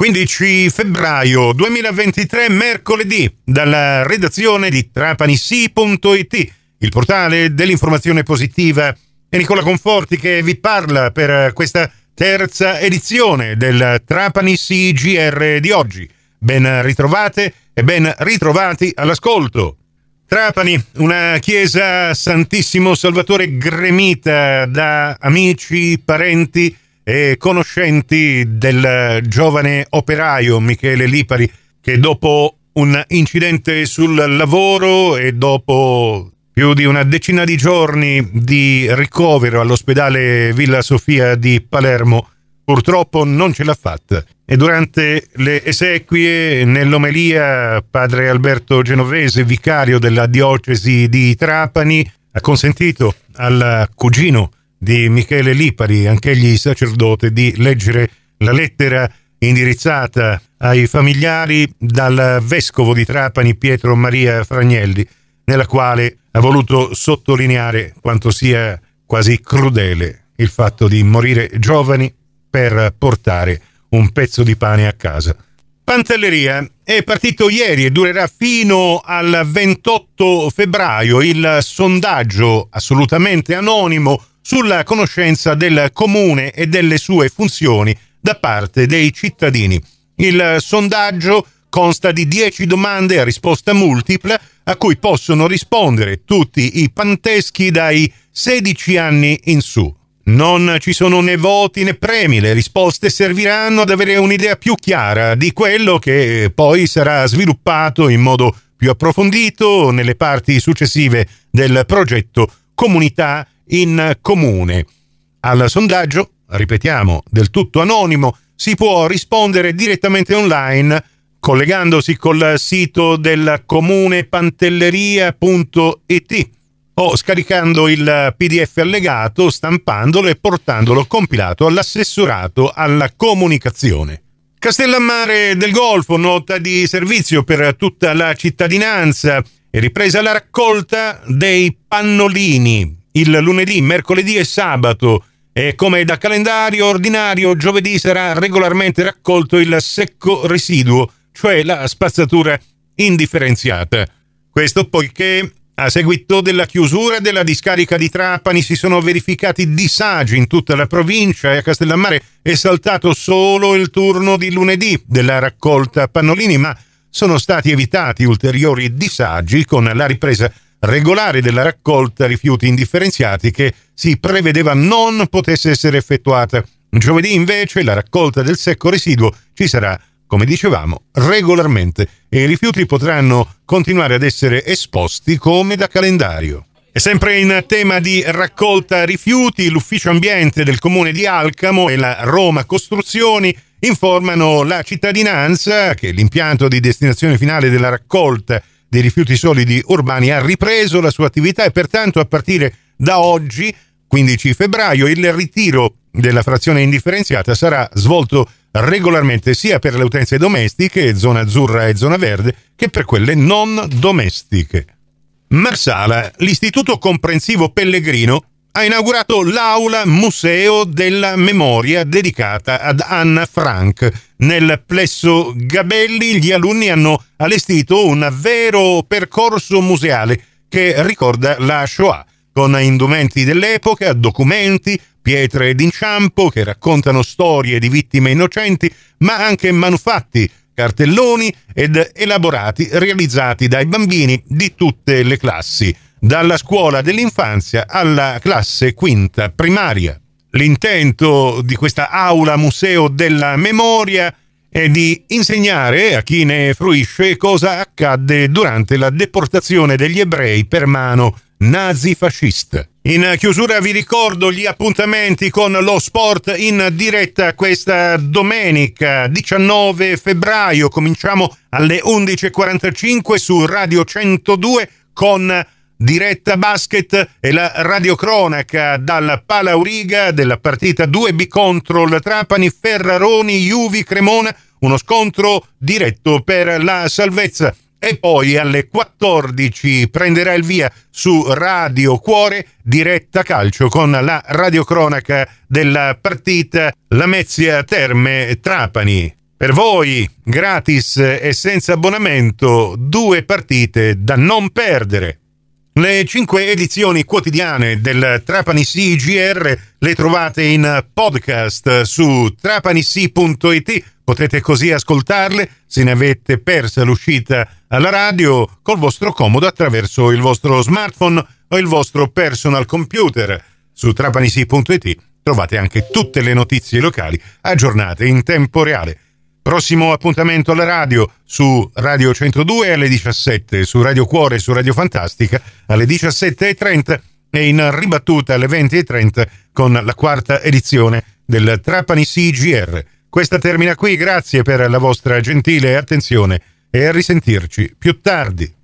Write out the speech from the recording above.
15 febbraio 2023, mercoledì, dalla redazione di trapanisi.it, il portale dell'informazione positiva. È Nicola Conforti che vi parla per questa terza edizione del Trapani CGR di oggi. Ben ritrovate e ben ritrovati all'ascolto. Trapani, una chiesa Santissimo Salvatore gremita da amici, parenti e conoscenti del giovane operaio Michele Lipari che dopo un incidente sul lavoro e dopo più di una decina di giorni di ricovero all'ospedale Villa Sofia di Palermo purtroppo non ce l'ha fatta. E durante le esequie nell'omelia padre Alberto Genovese, vicario della diocesi di Trapani, ha consentito al cugino di Michele Lipari, anch'egli sacerdote, di leggere la lettera indirizzata ai familiari dal vescovo di Trapani Pietro Maria Fragnelli, nella quale ha voluto sottolineare quanto sia quasi crudele il fatto di morire giovani per portare un pezzo di pane a casa. Pantelleria è partito ieri e durerà fino al 28 febbraio il sondaggio assolutamente anonimo sulla conoscenza del comune e delle sue funzioni da parte dei cittadini. Il sondaggio consta di 10 domande a risposta multipla a cui possono rispondere tutti i panteschi dai 16 anni in su. Non ci sono né voti né premi, le risposte serviranno ad avere un'idea più chiara di quello che poi sarà sviluppato in modo più approfondito nelle parti successive del progetto Comunità in comune. Al sondaggio, ripetiamo, del tutto anonimo, si può rispondere direttamente online collegandosi col sito del comune pantelleria.it o scaricando il PDF allegato, stampandolo e portandolo compilato all'assessorato alla comunicazione. Castellammare del Golfo, nota di servizio per tutta la cittadinanza, ripresa la raccolta dei pannolini il lunedì, mercoledì e sabato. E come da calendario ordinario, giovedì sarà regolarmente raccolto il secco residuo, cioè la spazzatura indifferenziata. Questo poiché a seguito della chiusura della discarica di Trapani si sono verificati disagi in tutta la provincia e a Castellammare è saltato solo il turno di lunedì della raccolta pannolini, ma sono stati evitati ulteriori disagi con la ripresa regolare della raccolta rifiuti indifferenziati che si prevedeva non potesse essere effettuata. Giovedì invece la raccolta del secco residuo ci sarà, come dicevamo, regolarmente e i rifiuti potranno continuare ad essere esposti come da calendario. E sempre in tema di raccolta rifiuti, l'ufficio ambiente del comune di Alcamo e la Roma Costruzioni informano la cittadinanza che l'impianto di destinazione finale della raccolta dei rifiuti solidi urbani ha ripreso la sua attività e pertanto a partire da oggi, 15 febbraio, il ritiro della frazione indifferenziata sarà svolto regolarmente sia per le utenze domestiche, zona azzurra e zona verde, che per quelle non domestiche. Marsala, l'istituto comprensivo Pellegrino, ha inaugurato l'aula Museo della Memoria dedicata ad Anna Frank. Nel plesso Gabelli gli alunni hanno allestito un vero percorso museale che ricorda la Shoah, con indumenti dell'epoca, documenti, pietre d'inciampo che raccontano storie di vittime innocenti, ma anche manufatti, cartelloni ed elaborati realizzati dai bambini di tutte le classi dalla scuola dell'infanzia alla classe quinta primaria. L'intento di questa aula museo della memoria è di insegnare a chi ne fruisce cosa accadde durante la deportazione degli ebrei per mano nazifascista. In chiusura vi ricordo gli appuntamenti con lo sport in diretta questa domenica 19 febbraio. Cominciamo alle 11.45 su Radio 102 con diretta basket e la radiocronaca dalla Palauriga della partita 2B contro il Trapani Ferraroni Juvi Cremona, uno scontro diretto per la salvezza. E poi alle 14 prenderà il via su Radio Cuore diretta calcio con la radiocronaca della partita Lamezia Terme Trapani. Per voi, gratis e senza abbonamento, due partite da non perdere. Le cinque edizioni quotidiane del Trapani CGR le trovate in podcast su trapanissi.it. Potrete così ascoltarle se ne avete persa l'uscita alla radio col vostro comodo attraverso il vostro smartphone o il vostro personal computer. Su trapanissi.it trovate anche tutte le notizie locali aggiornate in tempo reale. Prossimo appuntamento alla radio su Radio 102 alle 17, su Radio Cuore e su Radio Fantastica alle 17.30 e in ribattuta alle 20.30 con la quarta edizione del Trapani CGR. Questa termina qui, grazie per la vostra gentile attenzione e a risentirci più tardi.